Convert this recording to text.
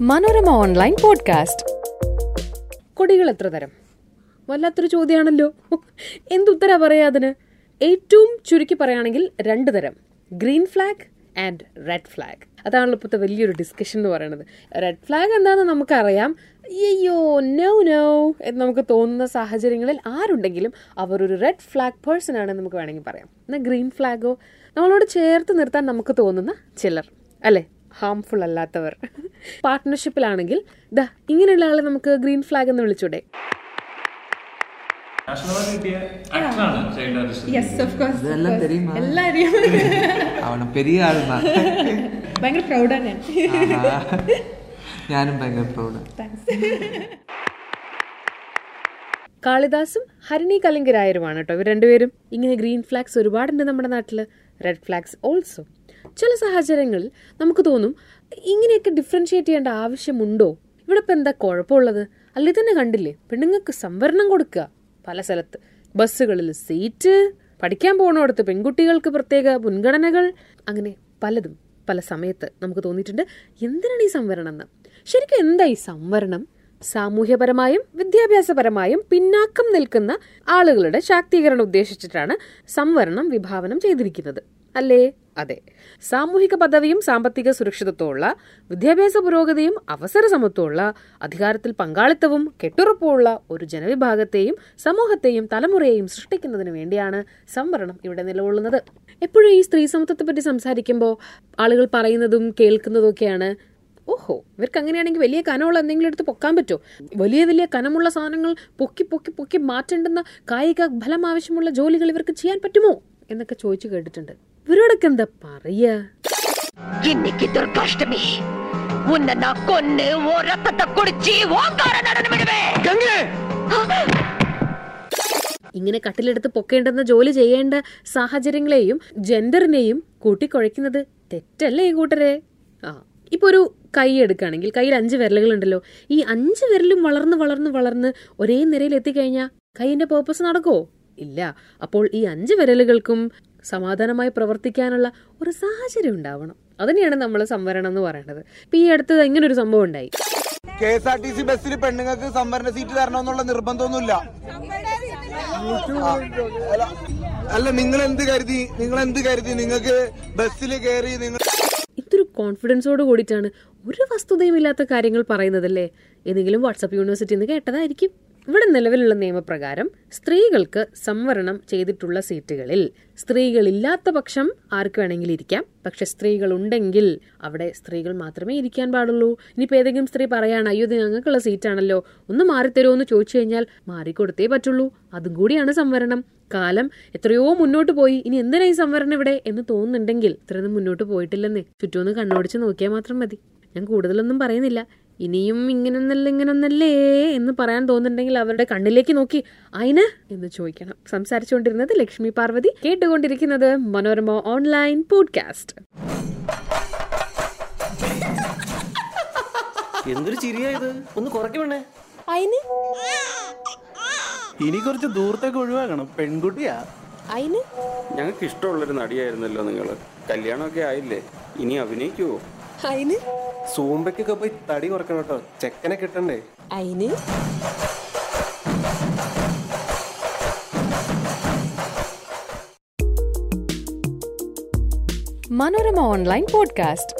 Manorama online podcast. കൊടികൾ എത്ര തരം? വല്ലാത്തൊരു ചോദ്യമാണല്ലോ എന്തുത്തരാ പറയാ അതിന്? ഏറ്റവും ചുരുക്കി പറയുകയാണെങ്കിൽ രണ്ട് തരം. Green flag and red flag. അതാണല്ലോ ഇപ്പോഴത്തെ വലിയൊരു ഡിസ്കഷൻ എന്ന് പറയുന്നത് റെഡ് ഫ്ലാഗ് എന്താണെന്ന് നമുക്കറിയാം. അയ്യോ നോ നോ എന്ന് നമുക്ക് തോന്നുന്ന സാഹചര്യങ്ങളിൽ ആരുണ്ടെങ്കിലും അവർ ഒരു റെഡ് ഫ്ലാഗ് പേഴ്സൺ ആണെന്ന് നമുക്ക് വേണമെങ്കിൽ പറയാം. എന്നാൽ ഗ്രീൻ ഫ്ലാഗോ? നമ്മളോട് ചേർത്ത് നിർത്താൻ നമുക്ക് തോന്നുന്ന ചിലർ. അല്ലേ? ഹാംഫുൾ അല്ലാത്തവർ. പാർട്ട്ണർഷിപ്പിലാണെങ്കിൽ ദാ ഇങ്ങനെയുള്ള ആളെ നമുക്ക് ഗ്രീൻ ഫ്ലാഗ് എന്ന് വിളിച്ചൂടെ? ഭയങ്കര പ്രൗഡാണ് ഞാൻ. ഞാനും ഭയങ്കര പ്രൗഡാണ് കാളിദാസും ഹരിണി കലിംഗരായരുമാണ് കേട്ടോ. ഇവർ രണ്ടുപേരും ഇങ്ങനെ ഗ്രീൻ ഫ്ലാഗ്സ് ഒരുപാടുണ്ട് നമ്മുടെ നാട്ടിൽ റെഡ് ഫ്ലാഗ്സ് ഓൾസോ ചില സാഹചര്യങ്ങളിൽ നമുക്ക് തോന്നും ഇങ്ങനെയൊക്കെ ഡിഫറൻഷിയേറ്റ് ചെയ്യേണ്ട ആവശ്യമുണ്ടോ? ഇവിടെ ഇപ്പം എന്താ കുഴപ്പമുള്ളത്? അല്ലെ തന്നെ കണ്ടില്ലേ? പെണ്ണുങ്ങൾക്ക് സംവരണം കൊടുക്കുക. പല സ്ഥലത്ത് ബസ്സുകളിൽ സീറ്റ് പഠിക്കാൻ പോകണോടത്ത് പെൺകുട്ടികൾക്ക് പ്രത്യേക മുൻഗണനകൾ അങ്ങനെ പലതും പല സമയത്ത് നമുക്ക് തോന്നിയിട്ടുണ്ട്. എന്തിനാണ് ഈ സംവരണം എന്ന്? ശരിക്കും എന്താ ഈ സംവരണം? സാമൂഹ്യപരമായും വിദ്യാഭ്യാസപരമായും പിന്നാക്കം നിൽക്കുന്ന ആളുകളുടെ ശാക്തീകരണം ഉദ്ദേശിച്ചിട്ടാണ് സംവരണം വിഭാവനം ചെയ്തിരിക്കുന്നത്. അല്ലേ? അതെ. സാമൂഹിക പദവിയും സാമ്പത്തിക സുരക്ഷിതത്വമുള്ള വിദ്യാഭ്യാസ പുരോഗതിയും അവസര സമത്വമുള്ള അധികാരത്തിൽ പങ്കാളിത്തവും കെട്ടുറപ്പുമുള്ള ഒരു ജനവിഭാഗത്തെയും സമൂഹത്തെയും തലമുറയെയും സൃഷ്ടിക്കുന്നതിന് വേണ്ടിയാണ് സംവരണം ഇവിടെ നിലകൊള്ളുന്നത്. എപ്പോഴും ഈ സ്ത്രീ സമത്വത്തെ പറ്റി സംസാരിക്കുമ്പോൾ ആളുകൾ പറയുന്നതും കേൾക്കുന്നതും ഒക്കെയാണ് ഓഹോ ഇവർക്ക് അങ്ങനെയാണെങ്കിൽ വലിയ കനമുള്ള എന്തെങ്കിലും എടുത്ത് പൊക്കാൻ പറ്റുമോ വലിയ വലിയ കനമുള്ള സാധനങ്ങൾ പൊക്കി പൊക്കി പൊക്കി മാറ്റേണ്ടുന്ന കായിക ഫലം ആവശ്യമുള്ള ജോലികൾ ഇവർക്ക് ചെയ്യാൻ പറ്റുമോ? എന്നൊക്കെ ചോദിച്ചു കേട്ടിട്ടുണ്ട്. ഇവരോടൊക്കെ എന്താ പറയാ இன்னைக்கு துர்காஷ்டமி உன்னை நான் கொன்னு ஓ ரத்தத்தை குடிச்சு ஓங்கார நடனம் விடுவேன் ഇങ്ങനെ കട്ടിലെടുത്ത് പൊക്കേണ്ടുന്ന ജോലി ചെയ്യേണ്ട സാഹചര്യങ്ങളെയും ജെൻഡറിനെയും കൂട്ടിക്കുഴയ്ക്കുന്നത് തെറ്റല്ലേ ഈ കൂട്ടരെ ആ ഇപ്പൊ ഒരു കൈ എടുക്കുകയാണെങ്കിൽ കയ്യിൽ അഞ്ച് വിരലുകളുണ്ടല്ലോ ഈ അഞ്ച് വിരലും വളർന്ന് വളർന്ന് വളർന്ന് ഒരേ നിരയിൽ എത്തിക്കഴിഞ്ഞാൽ കൈയിന്റെ പേർപ്പസ് നടക്കോ ഇല്ല അപ്പോൾ ഈ അഞ്ച് വിരലുകൾക്കും സമാധാനമായി പ്രവർത്തിക്കാനുള്ള ഒരു സാഹചര്യം ഉണ്ടാവണം. അതിനെയാണ് നമ്മൾ സംവരണം എന്ന് പറയേണ്ടത്. ഇപ്പൊ ഈ അടുത്ത് ഇങ്ങനെ ഒരു സംഭവം ഉണ്ടായി. K S R T C ബസ്സിൽ പെണ്ണുങ്ങൾക്ക് സംവരണ സീറ്റ് തരണമെന്നുള്ള നിർബന്ധമൊന്നുമില്ല. അല്ല- നിങ്ങൾ എന്ത് കരുതി? നിങ്ങൾ എന്ത് കരുതി? നിങ്ങൾക്ക് ബസ്സിൽ കയറി നിങ്ങൾ ഇതൊരു കോൺഫിഡൻസോട് കൂടിയിട്ടാണ് ഒരു വസ്തുതയും ഇല്ലാത്ത കാര്യങ്ങൾ പറയുന്നതല്ലേ? ഏതെങ്കിലും വാട്സപ്പ് യൂണിവേഴ്സിറ്റിയിൽ നിന്ന് കേട്ടതായിരിക്കും. ഇവിടെ നിലവിലുള്ള നിയമപ്രകാരം സ്ത്രീകൾക്ക് സംവരണം ചെയ്തിട്ടുള്ള സീറ്റുകളിൽ സ്ത്രീകളില്ലാത്ത പക്ഷം ആർക്ക് വേണമെങ്കിലും ഇരിക്കാം. പക്ഷെ സ്ത്രീകൾ ഉണ്ടെങ്കിൽ അവിടെ സ്ത്രീകൾ മാത്രമേ ഇരിക്കാൻ പാടുള്ളൂ. ഇനിയിപ്പോൾ ഏതെങ്കിലും സ്ത്രീ പറയാണ് അയ്യോ ഇത് ഞങ്ങൾക്കുള്ള സീറ്റാണല്ലോ. ഒന്ന് മാറിത്തരുമോ എന്ന് ചോദിച്ചു കഴിഞ്ഞാൽ മാറിക്കൊടുത്തേ പറ്റുള്ളൂ. അതും കൂടിയാണ് സംവരണം. കാലം എത്രയോ മുന്നോട്ട് പോയി. ഇനി എന്തിനാ ഈ സംവരണം ഇവിടെ? എന്ന് തോന്നുന്നുണ്ടെങ്കിൽ ഇത്രയൊന്നും മുന്നോട്ട് പോയിട്ടില്ലെന്നേ ചുറ്റുമൊന്ന് കണ്ണോടിച്ച് നോക്കിയാൽ മാത്രം മതി. ഞാൻ കൂടുതലൊന്നും പറയുന്നില്ല. ഇനിയും ഇങ്ങനൊന്നല്ല ഇങ്ങനൊന്നല്ലേ എന്ന് പറയാൻ തോന്നുന്നുണ്ടെങ്കിൽ അവരുടെ കണ്ണിലേക്ക് നോക്കി അയിന് എന്ന് ചോദിക്കണം. സംസാരിച്ചുകൊണ്ടിരുന്നത് ലക്ഷ്മി പാർവതി കേട്ടുകൊണ്ടിരിക്കുന്നത് മനോരമ ഓൺലൈൻ പോഡ്കാസ്റ്റ്. എന്തൊരു ചിരിയായത് ഒന്ന് കുറയ്ക്ക് വേണേ അയിന്? ഇനി കുറച്ച് ദൂരത്തേക്ക് ഒഴിവാക്കണം. പെൺകുട്ടിയാ. അയിന്? ഞങ്ങൾക്ക് ഇഷ്ടമുള്ളൊരു നടിയായിരുന്നല്ലോ നിങ്ങൾ കല്യാണമൊക്കെ ആയില്ലേ? ഇനി അഭിനയിക്കുവോ? അയിന്? സൂമ്പയ്ക്കൊക്കെ പോയി തടി കുറക്കണം കേട്ടോ. ചെക്കനെ കിട്ടണ്ടേ? അയിന്? Manorama online podcast.